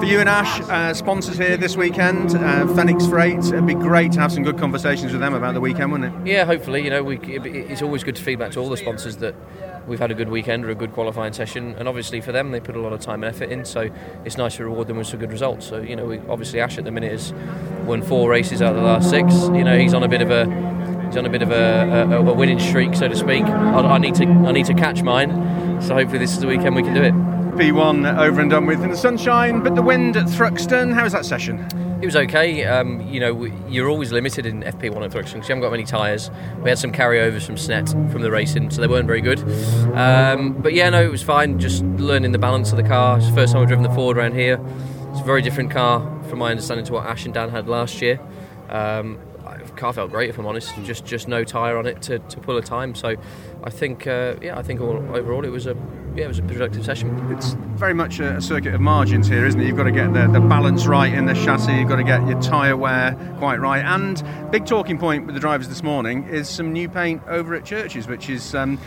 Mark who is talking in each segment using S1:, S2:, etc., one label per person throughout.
S1: For you and Ash, uh, sponsors here this weekend, uh, Phoenix Freight. It'd be great to have some good conversations with them about the weekend, wouldn't it?
S2: Yeah, hopefully. You know, we, it's always good to feedback to all the sponsors that we've had a good weekend or a good qualifying session, and obviously for them they put a lot of time and effort in, so it's nice to reward them with some good results. So you know, we, obviously Ash at the minute has won four races out of the last six. You know, he's on a bit of a he's on a bit of a, a, a winning streak, so to speak. I, I need to I need to catch mine, so hopefully this is the weekend we can do it.
S1: P1 over and done with in the sunshine, but the wind at Thruxton. How was that session?
S2: It was okay. Um, you know, you're always limited in FP1 at Thruxton because you haven't got many tyres. We had some carryovers from Snet from the racing, so they weren't very good. Um, but yeah, no, it was fine. Just learning the balance of the car. It's the first time I've driven the Ford around here. It's a very different car, from my understanding, to what Ash and Dan had last year. Um, car felt great if I'm honest. Just just no tyre on it to, to pull a time. So I think uh, yeah, I think all, overall it was a yeah, it was a productive session.
S1: It's very much a, a, circuit of margins here, isn't it? You've got to get the, the balance right in the chassis. You've got to get your tyre wear quite right. And big talking point with the drivers this morning is some new paint over at Churches, which is. Um,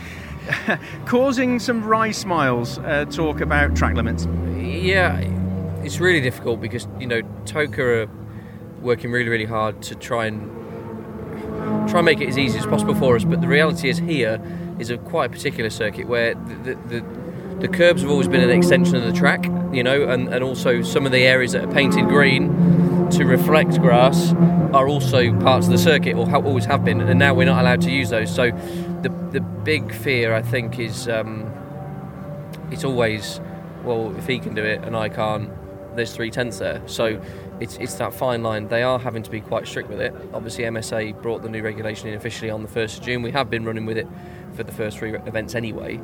S1: causing some wry smiles uh, talk about track limits.
S2: Yeah, it's really difficult because you know TOCA are working really really hard to try and try and make it as easy as possible for us. But the reality is here is a quite a particular circuit where the, the, the, the curbs have always been an extension of the track, you know, and, and also some of the areas that are painted green to reflect grass are also parts of the circuit or always have been, and now we're not allowed to use those. So the the big fear I think is um, it's always well if he can do it and I can't, there's three tenths there. So it's, it's that fine line. They are having to be quite strict with it. Obviously, MSA brought the new regulation in officially on the 1st of June. We have been running with it for the first three events anyway.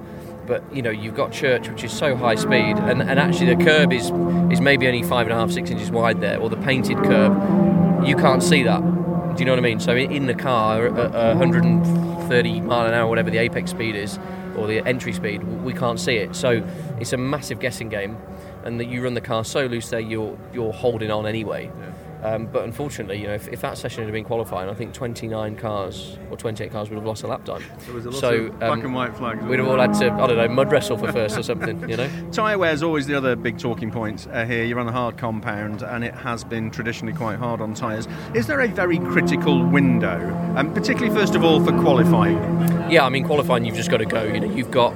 S2: But you know, you've got Church, which is so high speed, and, and actually the curb is is maybe only five and a half, six inches wide there, or the painted curb. You can't see that. Do you know what I mean? So in the car, at 130 mile an hour, whatever the apex speed is, or the entry speed, we can't see it. So it's a massive guessing game and that you run the car so loose there, you're you're holding on anyway. Yeah. Um, but unfortunately, you know, if, if, that session had been qualifying, I think 29 cars or 28 cars would have lost a lap time.
S1: so um, black and white flags.
S2: We'd have all had to, I don't know, mud wrestle for first or something. You know.
S1: Tyre wear is always the other big talking point uh, here. You're on a hard compound, and it has been traditionally quite hard on tyres. Is there a very critical window, and um, particularly first of all for qualifying?
S2: Yeah, I mean qualifying, you've just got to go. You know, you've got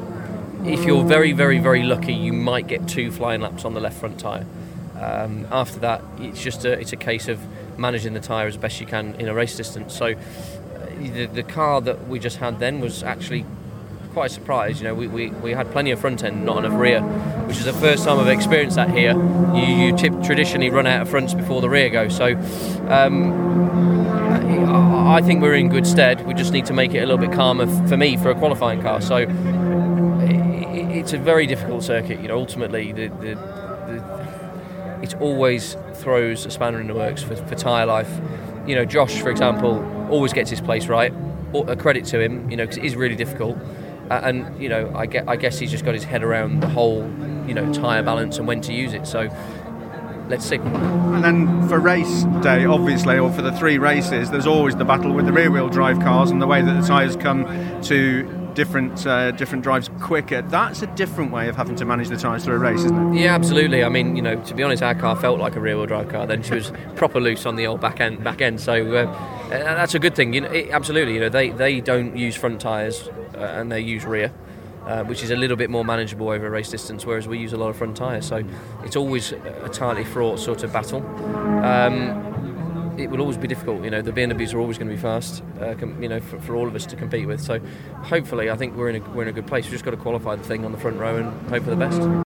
S2: if you're very, very, very lucky, you might get two flying laps on the left front tyre. Um, after that, it's just a, it's a case of managing the tyre as best you can in a race distance. So uh, the, the, car that we just had then was actually quite a surprise. You know, we, we, we had plenty of front end, not enough rear, which is the first time I've experienced that here. You, you tip, traditionally run out of fronts before the rear go. So um, I think we're in good stead. We just need to make it a little bit calmer for me for a qualifying car. So it's a very difficult circuit. You know, ultimately, the, the, the, it always throws a spanner in the works for, for tyre life. You know, Josh, for example, always gets his place right. A credit to him, you know, because it is really difficult. Uh, and you know, I, get, I guess he's just got his head around the whole, you know, tyre balance and when to use it. So let's see.
S1: And then for race day, obviously, or for the three races, there's always the battle with the rear wheel drive cars and the way that the tyres come to different uh, different drives quicker. That's a different way of having to manage the tyres through a race, isn't
S2: it? Yeah, absolutely. I mean, you know, to be honest, our car felt like a rear-wheel drive car. Then she was proper loose on the old back end. Back end, so uh, that's a good thing. You know, it, absolutely. You know, they they don't use front tyres uh, and they use rear. Uh, which is a little bit more manageable over a race distance, whereas we use a lot of front tyres. So it's always a tightly fraught sort of battle. Um, it will always be difficult. You know, the BMWs are always going to be fast. Uh, com- you know, for, for, all of us to compete with. So, hopefully, I think we're in a we're in a good place. We've just got to qualify the thing on the front row and hope for the best.